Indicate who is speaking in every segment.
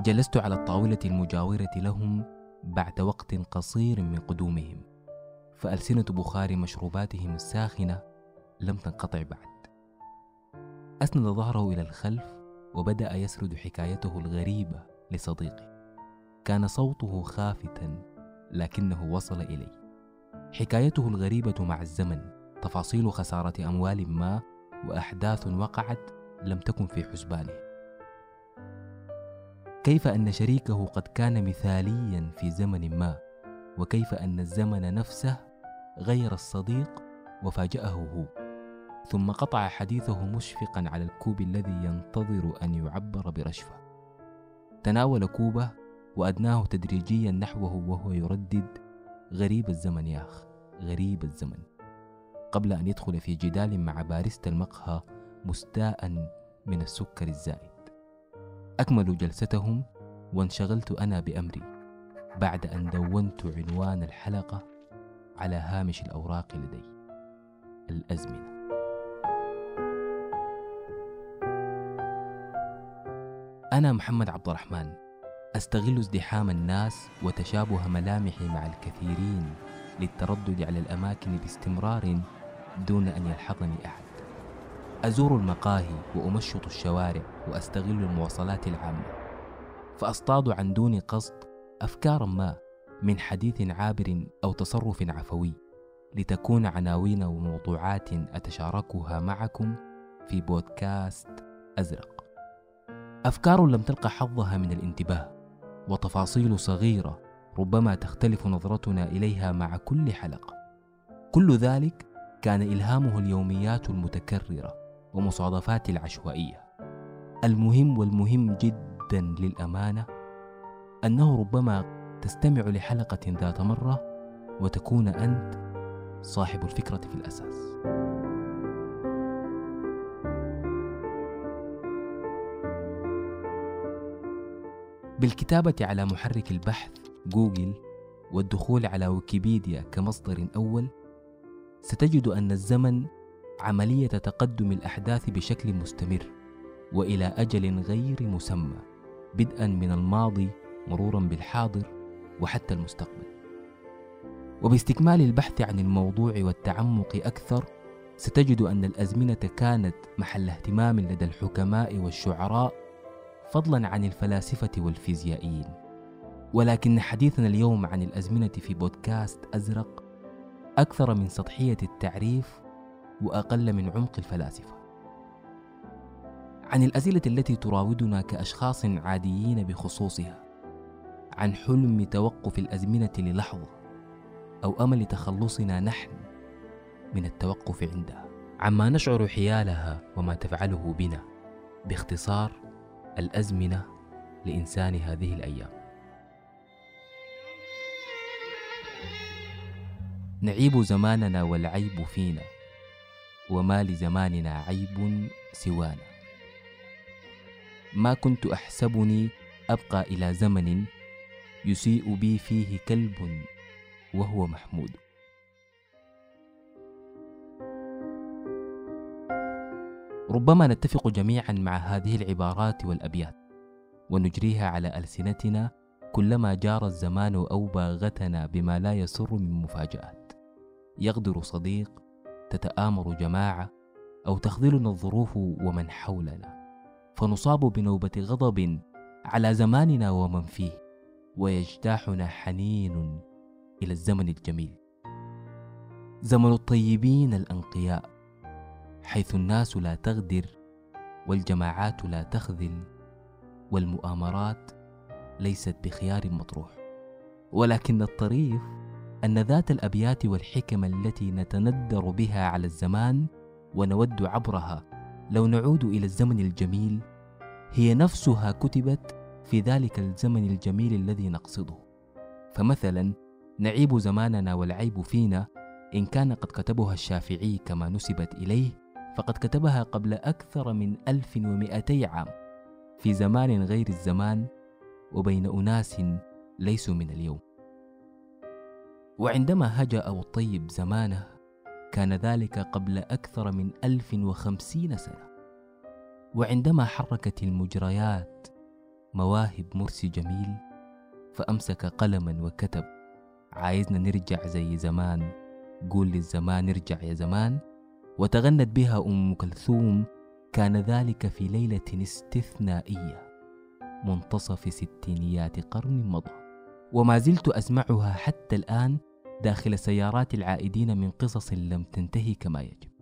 Speaker 1: جلست على الطاولة المجاورة لهم بعد وقت قصير من قدومهم فألسنة بخار مشروباتهم الساخنة لم تنقطع بعد. أسند ظهره إلى الخلف وبدأ يسرد حكايته الغريبة لصديقي كان صوته خافتا لكنه وصل إلي حكايته الغريبة مع الزمن تفاصيل خسارة أموال ما وأحداث وقعت لم تكن في حسبانه. كيف أن شريكه قد كان مثاليا في زمن ما وكيف أن الزمن نفسه غير الصديق وفاجأه هو. ثم قطع حديثه مشفقا على الكوب الذي ينتظر أن يعبر برشفة. تناول كوبه وأدناه تدريجيا نحوه وهو يردد غريب الزمن يا أخ غريب الزمن. قبل أن يدخل في جدال مع باريستا المقهى مستاء من السكر الزائد. أكملوا جلستهم وانشغلت أنا بأمري بعد أن دونت عنوان الحلقة على هامش الأوراق لدي. الأزمنة. أنا محمد عبد الرحمن. أستغل ازدحام الناس وتشابه ملامحي مع الكثيرين للتردد على الأماكن باستمرار دون أن يلحظني أحد. أزور المقاهي وأمشط الشوارع وأستغل المواصلات العامة. فأصطاد عن دون قصد أفكارا ما من حديث عابر أو تصرف عفوي لتكون عناوين وموضوعات أتشاركها معكم في بودكاست أزرق. أفكار لم تلقى حظها من الانتباه وتفاصيل صغيرة ربما تختلف نظرتنا إليها مع كل حلقة. كل ذلك كان إلهامه اليوميات المتكررة. ومصادفات العشوائية. المهم والمهم جدا للأمانة أنه ربما تستمع لحلقة ذات مرة وتكون أنت صاحب الفكرة في الأساس. بالكتابة على محرك البحث جوجل والدخول على ويكيبيديا كمصدر أول ستجد أن الزمن عملية تقدم الأحداث بشكل مستمر وإلى أجل غير مسمى بدءا من الماضي مرورا بالحاضر وحتى المستقبل. وباستكمال البحث عن الموضوع والتعمق أكثر ستجد أن الأزمنة كانت محل اهتمام لدى الحكماء والشعراء فضلا عن الفلاسفة والفيزيائيين. ولكن حديثنا اليوم عن الأزمنة في بودكاست أزرق أكثر من سطحية التعريف وأقل من عمق الفلاسفة. عن الأسئلة التي تراودنا كأشخاص عاديين بخصوصها عن حلم توقف الأزمنة للحظة أو أمل تخلصنا نحن من التوقف عندها. عما نشعر حيالها وما تفعله بنا باختصار الأزمنة لإنسان هذه الأيام. نعيب زماننا والعيب فينا. وما لزماننا عيب سوانا. ما كنت أحسبني أبقى إلى زمن يسيء بي فيه كلب وهو محمود. ربما نتفق جميعا مع هذه العبارات والأبيات ونجريها على ألسنتنا كلما جار الزمان أو باغتنا بما لا يسر من مفاجآت. يغدر صديق تتآمر جماعة أو تخذلنا الظروف ومن حولنا فنصاب بنوبة غضب على زماننا ومن فيه ويجتاحنا حنين إلى الزمن الجميل. زمن الطيبين الأنقياء حيث الناس لا تغدر والجماعات لا تخذل والمؤامرات ليست بخيار مطروح ولكن الطريف أن ذات الأبيات والحكم التي نتندر بها على الزمان ونود عبرها لو نعود إلى الزمن الجميل هي نفسها كتبت في ذلك الزمن الجميل الذي نقصده. فمثلا نعيب زماننا والعيب فينا إن كان قد كتبها الشافعي كما نسبت إليه فقد كتبها قبل أكثر من 1200 عام في زمان غير الزمان وبين أناس ليسوا من اليوم. وعندما هجأ أبو الطيب زمانه كان ذلك قبل أكثر من ألف وخمسين سنة. وعندما حركت المجريات مواهب مرسي جميل فأمسك قلما وكتب عايزنا نرجع زي زمان. قول للزمان نرجع يا زمان. وتغنت بها أم كلثوم كان ذلك في ليلة استثنائية. منتصف ستينيات قرن مضى. وما زلت أسمعها حتى الآن داخل سيارات العائدين من قصص لم تنتهي كما يجب.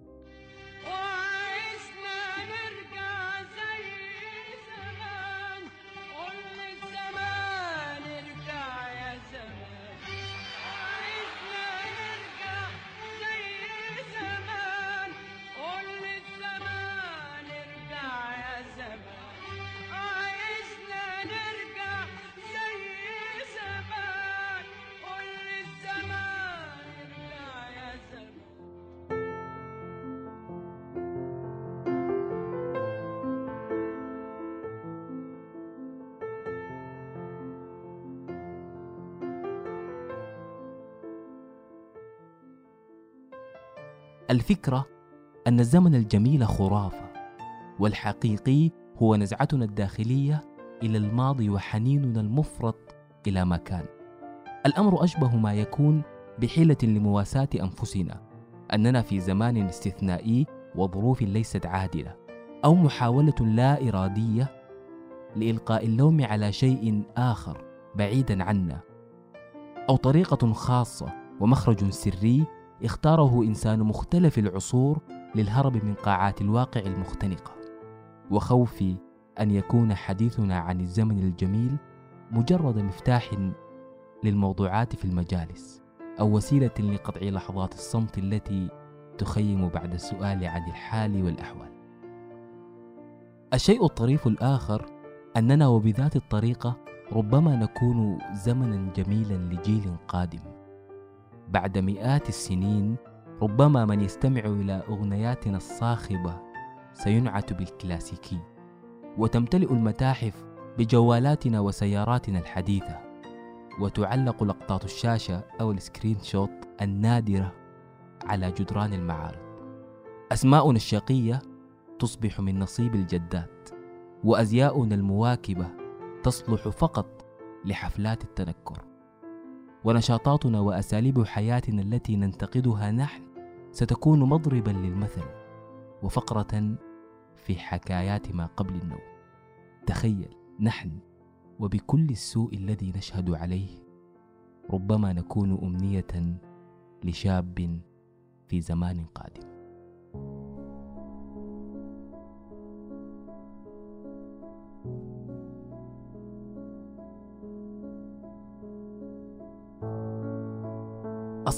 Speaker 1: الفكرة أن الزمن الجميل خرافة والحقيقي هو نزعتنا الداخلية إلى الماضي وحنيننا المفرط إلى ما كان الأمر أشبه ما يكون بحيلة لمواساة أنفسنا أننا في زمان استثنائي وظروف ليست عادلة أو محاولة لا إرادية لإلقاء اللوم على شيء آخر بعيدا عنا أو طريقة خاصة ومخرج سري اختاره إنسان مختلف العصور للهرب من قاعات الواقع المختنقة وخوفي أن يكون حديثنا عن الزمن الجميل مجرد مفتاح للموضوعات في المجالس أو وسيلة لقطع لحظات الصمت التي تخيم بعد السؤال عن الحال والأحوال. الشيء الطريف الآخر أننا وبذات الطريقة ربما نكون زمنا جميلا لجيل قادم بعد مئات السنين ربما من يستمع إلى أغنياتنا الصاخبة سينعت بالكلاسيكي وتمتلئ المتاحف بجوالاتنا وسياراتنا الحديثة وتعلق لقطات الشاشة أو السكرين شوت النادرة على جدران المعارض. أسماؤنا الشقية تصبح من نصيب الجدات وأزياؤنا المواكبة تصلح فقط لحفلات التنكر. ونشاطاتنا وأساليب حياتنا التي ننتقدها نحن ستكون مضربا للمثل وفقرة في حكايات ما قبل النوم. تخيل نحن وبكل السوء الذي نشهد عليه ربما نكون أمنية لشاب في زمان قادم.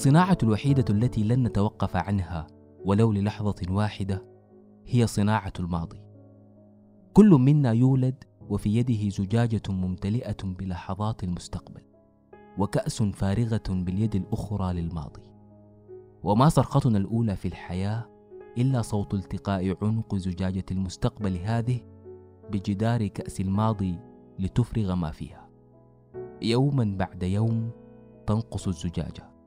Speaker 1: الصناعة الوحيدة التي لن نتوقف عنها ولو للحظة واحدة هي صناعة الماضي. كل منا يولد وفي يده زجاجة ممتلئة بلحظات المستقبل، وكأس فارغة باليد الأخرى للماضي. وما صرختنا الأولى في الحياة إلا صوت التقاء عنق زجاجة المستقبل هذه بجدار كأس الماضي لتفرغ ما فيها. يوما بعد يوم تنقص الزجاجة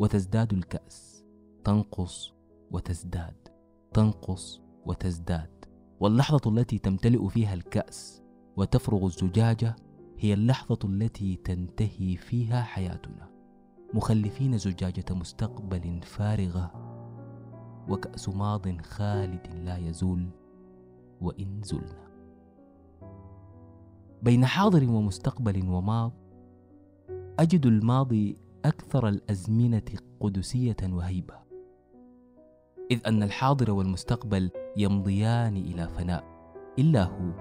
Speaker 1: وتزداد الكأس. تنقص وتزداد. تنقص وتزداد. واللحظة التي تمتلئ فيها الكأس وتفرغ الزجاجة هي اللحظة التي تنتهي فيها حياتنا. مخلفين زجاجة مستقبل فارغة وكأس ماض خالد لا يزول وإن زلنا. بين حاضر ومستقبل وماض أجد الماضي أكثر الأزمنة قدسية وهيبة. إذ أن الحاضر والمستقبل يمضيان إلى فناء إلا هو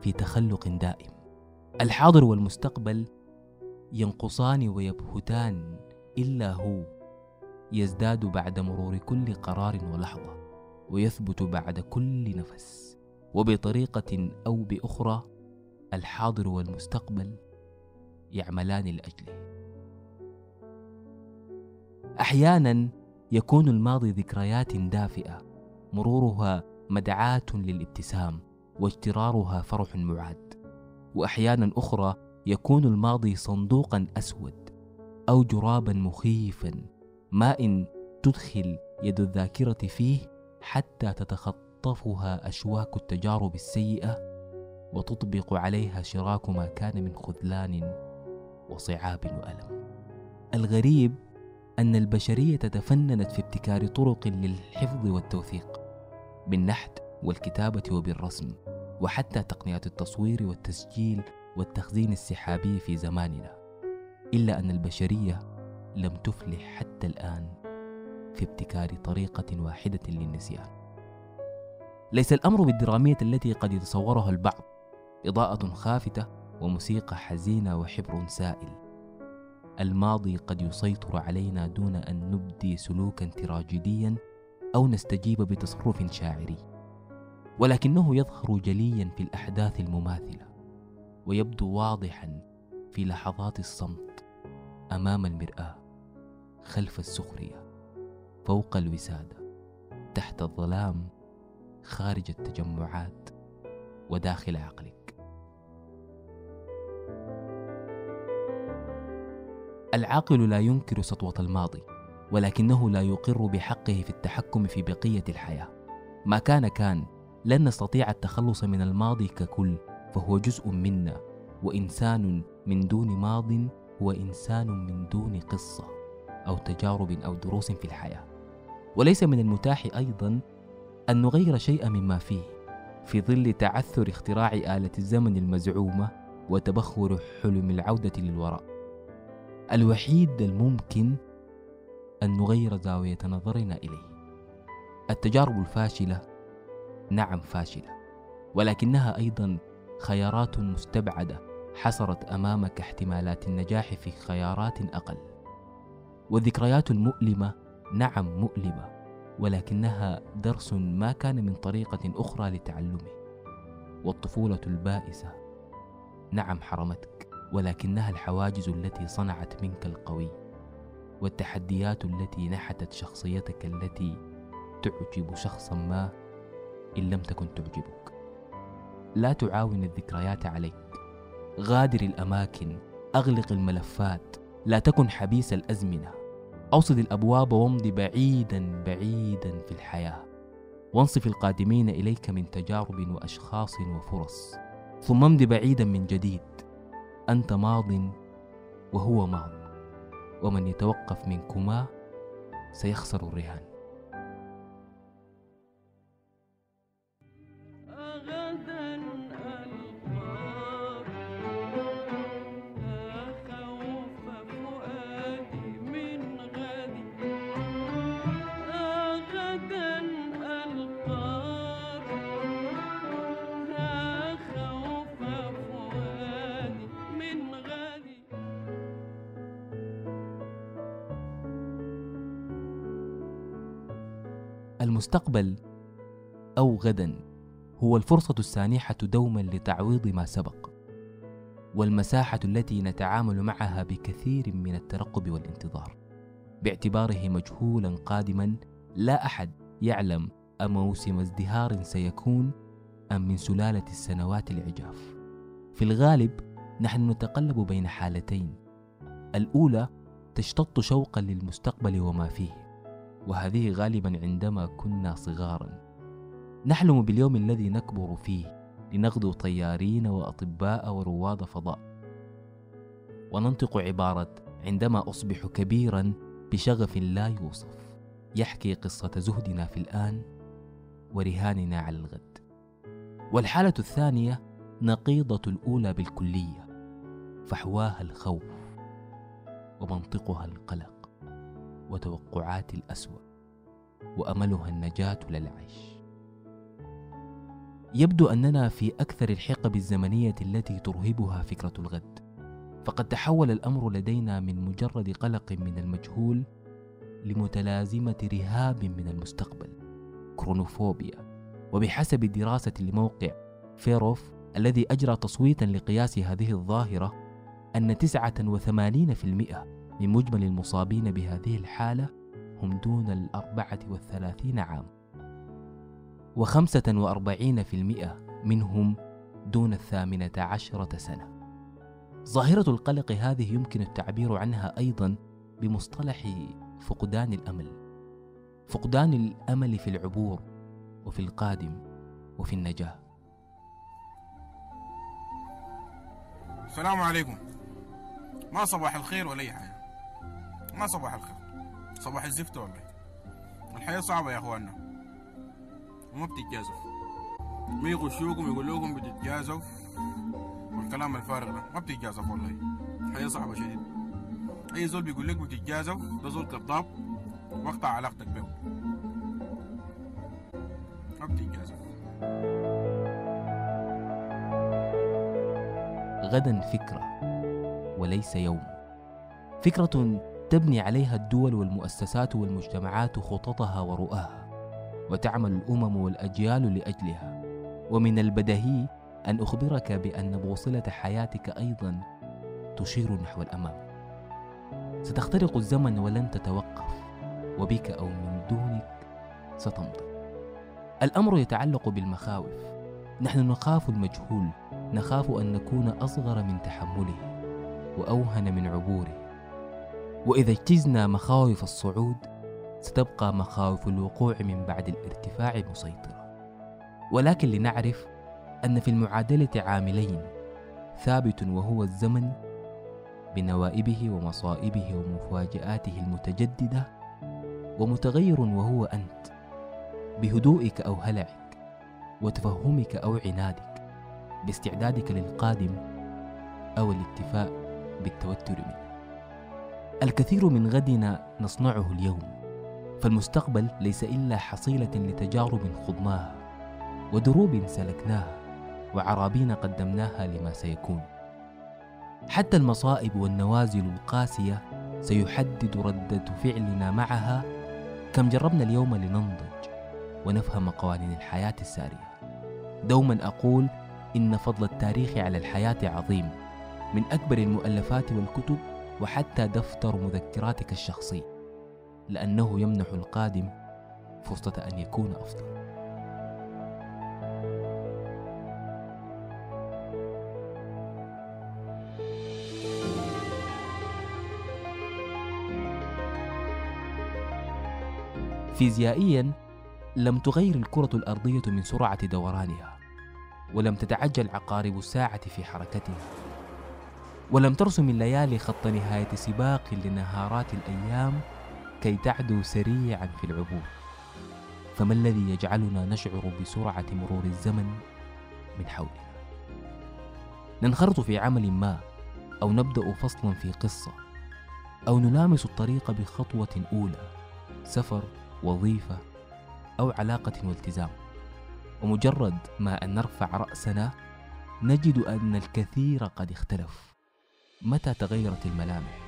Speaker 1: في تخلق دائم. الحاضر والمستقبل ينقصان ويبهتان إلا هو يزداد بعد مرور كل قرار ولحظة ويثبت بعد كل نفس. وبطريقة أو بأخرى الحاضر والمستقبل يعملان لأجله. أحيانا يكون الماضي ذكريات دافئة مرورها مدعاة للابتسام واجترارها فرح معاد. واحيانا أخرى يكون الماضي صندوقا أسود أو جرابا مخيفا ما إن تدخل يد الذاكرة فيه حتى تتخطفها أشواك التجارب السيئة وتطبق عليها شراك ما كان من خذلان وصعاب وألم. الغريب أن البشرية تفننت في ابتكار طرق للحفظ والتوثيق بالنحت والكتابة وبالرسم وحتى تقنيات التصوير والتسجيل والتخزين السحابي في زماننا إلا أن البشرية لم تفلح حتى الآن في ابتكار طريقة واحدة للنسيان. ليس الأمر بالدرامية التي قد يتصورها البعض إضاءة خافتة وموسيقى حزينة وحبر سائل. الماضي قد يسيطر علينا دون أن نبدي سلوكا تراجيديا أو نستجيب بتصرف شاعري. ولكنه يظهر جليا في الأحداث المماثلة ويبدو واضحا في لحظات الصمت أمام المرآة خلف السخرية فوق الوسادة تحت الظلام خارج التجمعات وداخل عقلك العاقل لا ينكر سطوة الماضي ولكنه لا يقر بحقه في التحكم في بقية الحياة. ما كان كان لن نستطيع التخلص من الماضي ككل فهو جزء منا وإنسان من دون ماض هو إنسان من دون قصة أو تجارب أو دروس في الحياة. وليس من المتاح أيضا أن نغير شيئا مما فيه في ظل تعثر اختراع آلة الزمن المزعومة وتبخر حلم العودة للوراء. الوحيد الممكن أن نغير زاوية نظرنا إليه. التجارب الفاشلة نعم فاشلة ولكنها أيضا خيارات مستبعدة حصرت أمامك احتمالات النجاح في خيارات أقل. والذكريات المؤلمة نعم مؤلمة ولكنها درس ما كان من طريقة أخرى لتعلمه. والطفولة البائسة نعم حرمتك. ولكنها الحواجز التي صنعت منك القوي والتحديات التي نحتت شخصيتك التي تعجب شخصا ما إن لم تكن تعجبك. لا تعاون الذكريات عليك. غادر الأماكن. أغلق الملفات. لا تكن حبيس الأزمنة. أوصد الأبواب وامض بعيدا بعيدا في الحياة. وانصف القادمين إليك من تجارب وأشخاص وفرص. ثم امض بعيدا من جديد. أنت ماض وهو ماض ومن يتوقف منكما سيخسر الرهان. المستقبل أو غدا هو الفرصة السانحة دوما لتعويض ما سبق والمساحة التي نتعامل معها بكثير من الترقب والانتظار. باعتباره مجهولا قادما لا أحد يعلم اموسم ازدهار سيكون أم من سلالة السنوات العجاف في الغالب نحن نتقلب بين حالتين. الأولى تشتط شوقا للمستقبل وما فيه. وهذه غالبا عندما كنا صغارا. نحلم باليوم الذي نكبر فيه لنغدو طيارين وأطباء ورواد فضاء. وننطق عبارة عندما أصبح كبيرا بشغف لا يوصف. يحكي قصة زهدنا في الآن ورهاننا على الغد. والحالة الثانية نقيضة الأولى بالكلية فحواها الخوف ومنطقها القلق. وتوقعات الأسوأ وأملها النجاة للعيش. يبدو أننا في أكثر الحقب الزمنية التي ترهبها فكرة الغد فقد تحول الأمر لدينا من مجرد قلق من المجهول لمتلازمة رهاب من المستقبل. كرونوفوبيا وبحسب دراسة لموقع فيروف الذي أجرى تصويتا لقياس هذه الظاهرة أن 89% من مجمل المصابين بهذه الحالة هم دون الأربعة والثلاثين عام. وخمسة وأربعين في المئة منهم دون الثامنة عشرة سنة. ظاهرة القلق هذه يمكن التعبير عنها أيضا بمصطلح فقدان الأمل. فقدان الأمل في العبور وفي القادم وفي النجاة.
Speaker 2: السلام عليكم. ما صباح الخير ولا اي حاجة ما صباح الخير. صباح الزفت والله. الحياة صعبة يا أخواننا. وما بتتجازف ما يغشوكم يقول لكم بتتجازف والكلام الفارغ ده ما بتتجازف والله. الحياة صعبة شديد. أي زول بيقول لك بتتجازف ده زول كذاب. واقطع علاقتك به ما بتتجازف
Speaker 1: غدا فكرة وليس يوم. فكرة تبني عليها الدول والمؤسسات والمجتمعات خططها ورؤاها وتعمل الأمم والأجيال لأجلها. ومن البديهي أن أخبرك بأن بوصلة حياتك أيضا تشير نحو الأمام. ستخترق الزمن ولن تتوقف وبك أو من دونك ستمضي. الأمر يتعلق بالمخاوف. نحن نخاف المجهول نخاف أن نكون أصغر من تحمله وأوهن من عبوره. وإذا اجتزنا مخاوف الصعود ستبقى مخاوف الوقوع من بعد الارتفاع مسيطرة. ولكن لنعرف أن في المعادلة عاملين ثابت وهو الزمن بنوائبه ومصائبه ومفاجآته المتجددة ومتغير وهو أنت بهدوئك أو هلعك وتفهمك أو عنادك باستعدادك للقادم أو الاكتفاء بالتوتر منه. الكثير من غدنا نصنعه اليوم فالمستقبل ليس إلا حصيلة لتجارب خضناها ودروب سلكناها وعرابين قدمناها لما سيكون. حتى المصائب والنوازل القاسية سيحدد ردة فعلنا معها كم جربنا اليوم لننضج ونفهم قوانين الحياة السارية. دوما أقول إن فضل التاريخ على الحياة عظيم من أكبر المؤلفات والكتب وحتى دفتر مذكراتك الشخصي لأنه يمنح القادم فرصة أن يكون أفضل. فيزيائيا لم تغير الكرة الأرضية من سرعة دورانها ولم تتعجل عقارب الساعة في حركتها. ولم ترسم الليالي خط نهاية سباق لنهارات الأيام كي تعدو سريعا في العبور. فما الذي يجعلنا نشعر بسرعة مرور الزمن من حولنا؟ ننخرط في عمل ما أو نبدأ فصلا في قصة أو نلامس الطريق بخطوة أولى سفر وظيفة أو علاقة والتزام. ومجرد ما أن نرفع رأسنا نجد أن الكثير قد اختلف. متى تغيرت الملامح؟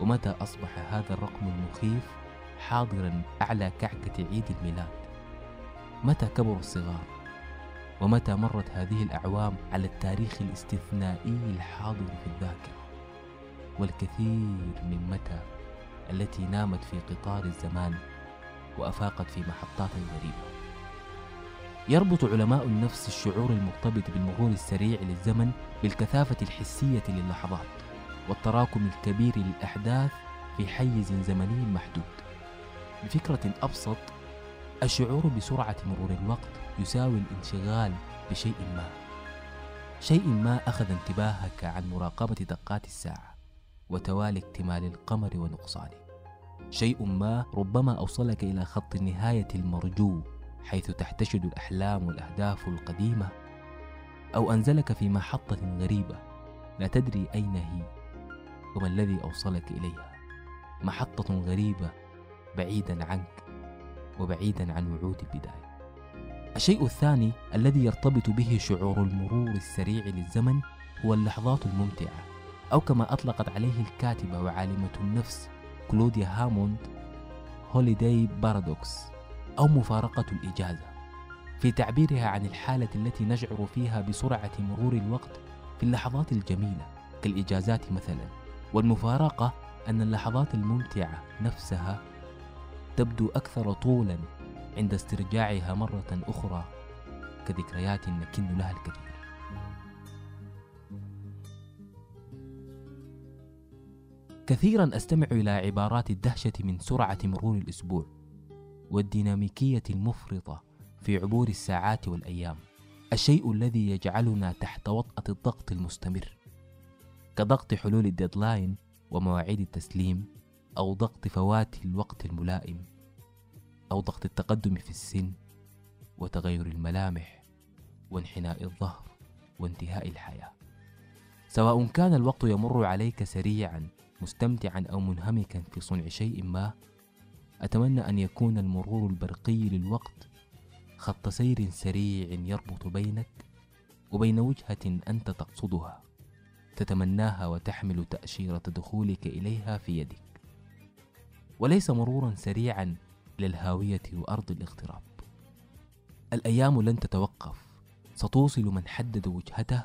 Speaker 1: ومتى أصبح هذا الرقم المخيف حاضرا أعلى كعكة عيد الميلاد؟ متى كبر الصغار؟ ومتى مرت هذه الأعوام على التاريخ الاستثنائي الحاضر في الذاكرة؟ والكثير من متى التي نامت في قطار الزمان وأفاقت في محطات غريبة؟ يربط علماء النفس الشعور المرتبط بالمرور السريع للزمن بالكثافة الحسية للحظات. والتراكم الكبير للأحداث في حيز زمني محدود. بفكرة أبسط الشعور بسرعة مرور الوقت يساوي الانشغال بشيء ما. شيء ما أخذ انتباهك عن مراقبة دقات الساعة وتوالي اكتمال القمر ونقصانه. شيء ما ربما أوصلك إلى خط النهاية المرجو حيث تحتشد الأحلام والأهداف القديمة أو أنزلك في محطة غريبة. لا تدري أين هي. وما الذي أوصلك إليها؟ محطة غريبة بعيدا عنك وبعيدا عن وعود البداية. الشيء الثاني الذي يرتبط به شعور المرور السريع للزمن هو اللحظات الممتعة أو كما أطلقت عليه الكاتبة وعالمة النفس كلوديا هاموند holiday paradox أو مفارقة الإجازة. في تعبيرها عن الحالة التي نشعر فيها بسرعة مرور الوقت في اللحظات الجميلة كالإجازات مثلا. والمفارقة أن اللحظات الممتعة نفسها تبدو أكثر طولا عند استرجاعها مرة أخرى كذكريات نكن لها الكثير. كثيرا أستمع إلى عبارات الدهشة من سرعة مرور الأسبوع والديناميكية المفرطة في عبور الساعات والأيام الشيء الذي يجعلنا تحت وطأة الضغط المستمر. كضغط حلول الديدلاين ومواعيد التسليم أو ضغط فوات الوقت الملائم أو ضغط التقدم في السن وتغير الملامح وانحناء الظهر وانتهاء الحياة. سواء كان الوقت يمر عليك سريعا مستمتعا أو منهمكا في صنع شيء ما أتمنى أن يكون المرور البرقي للوقت خط سير سريع يربط بينك وبين وجهة أنت تقصدها. تتمناها وتحمل تأشيرة دخولك إليها في يدك. وليس مرورا سريعا إلى الهاوية وأرض الاغتراب. الأيام لن تتوقف. ستوصل من حدد وجهته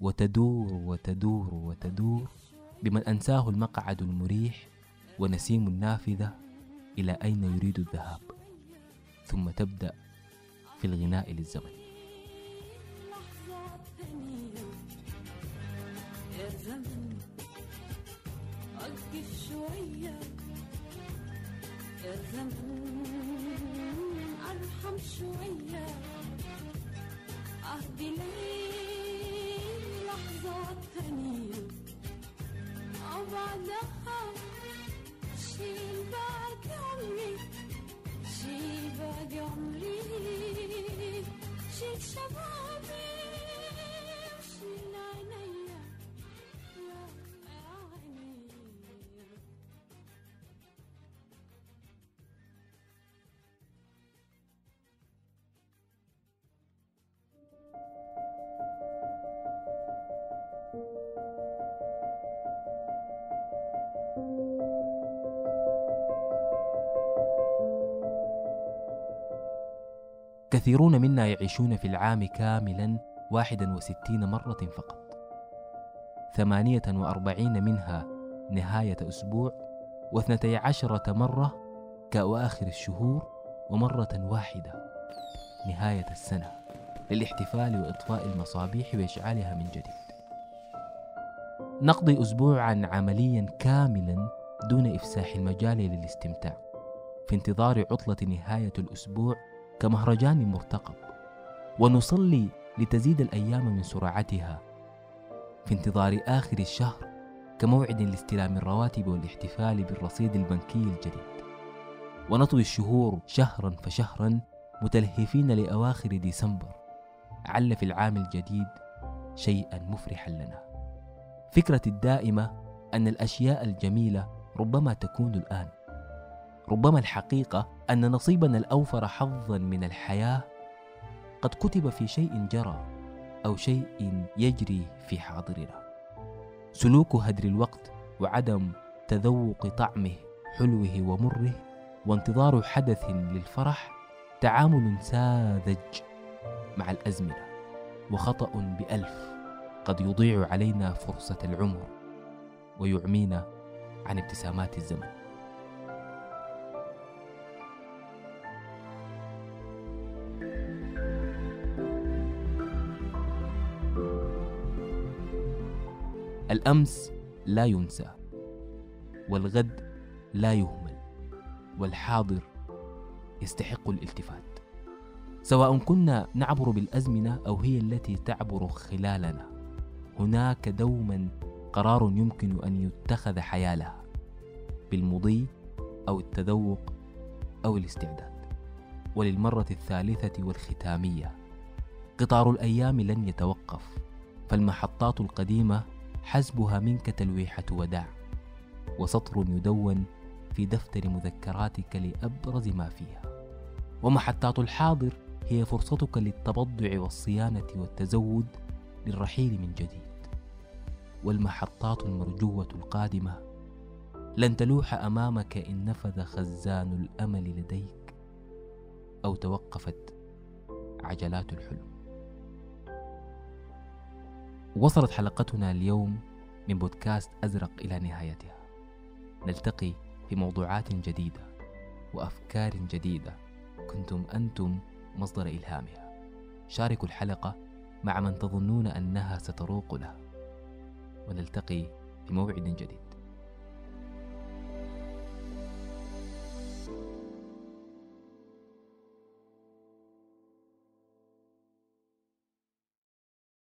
Speaker 1: وتدور وتدور وتدور بمن أنساه المقعد المريح ونسيم النافذة إلى أين يريد الذهاب. ثم تبدأ في الغناء للزمن.
Speaker 3: وقف شوية. يا زمن أرحم شوية. أهدي لي لحظة ثانية وبعدها شيل باقي عمري. شيل باقي عمري. شيل شبابي
Speaker 1: كثيرون منا يعيشون في العام كاملا واحدا وستين مرة فقط. ثمانية وأربعين منها نهاية أسبوع واثنتي عشرة مرة كأواخر الشهور ومرة واحدة نهاية السنة للاحتفال وإطفاء المصابيح وإشعالها من جديد. نقضي أسبوعا عمليا كاملا دون إفساح المجال للاستمتاع. في انتظار عطلة نهاية الأسبوع كمهرجان مرتقب. ونصلي لتزيد الأيام من سرعتها في انتظار آخر الشهر كموعد لاستلام الرواتب والاحتفال بالرصيد البنكي الجديد. ونطوي الشهور شهرا فشهرا متلهفين لأواخر ديسمبر. عل في العام الجديد شيئا مفرحا لنا. فكرتي الدائمة أن الأشياء الجميلة ربما تكون الآن. ربما الحقيقة أن نصيبنا الأوفر حظا من الحياة قد كتب في شيء جرى أو شيء يجري في حاضرنا. سلوك هدر الوقت وعدم تذوق طعمه حلوة ومره وانتظار حدث للفرح تعامل ساذج مع الأزمنة وخطأ بألف قد يضيع علينا فرصة العمر ويعمينا عن ابتسامات الزمن. الأمس لا ينسى والغد لا يهمل والحاضر يستحق الالتفات. سواء كنا نعبر بالأزمنة أو هي التي تعبر خلالنا هناك دوما قرار يمكن أن يتخذ حيالها بالمضي أو التذوق أو الاستعداد. وللمرة الثالثة والختامية قطار الأيام لن يتوقف فالمحطات القديمة حسبها منك تلويحة وداع وسطر يدون في دفتر مذكراتك لأبرز ما فيها. ومحطات الحاضر هي فرصتك للتبضع والصيانة والتزود للرحيل من جديد. والمحطات المرجوة القادمة لن تلوح أمامك إن نفذ خزان الأمل لديك أو توقفت عجلات الحلم. وصلت حلقتنا اليوم من بودكاست أزرق إلى نهايتها. نلتقي في موضوعات جديدة وأفكار جديدة كنتم أنتم مصدر إلهامها. شاركوا الحلقة مع من تظنون أنها ستروق له ونلتقي في موعد جديد.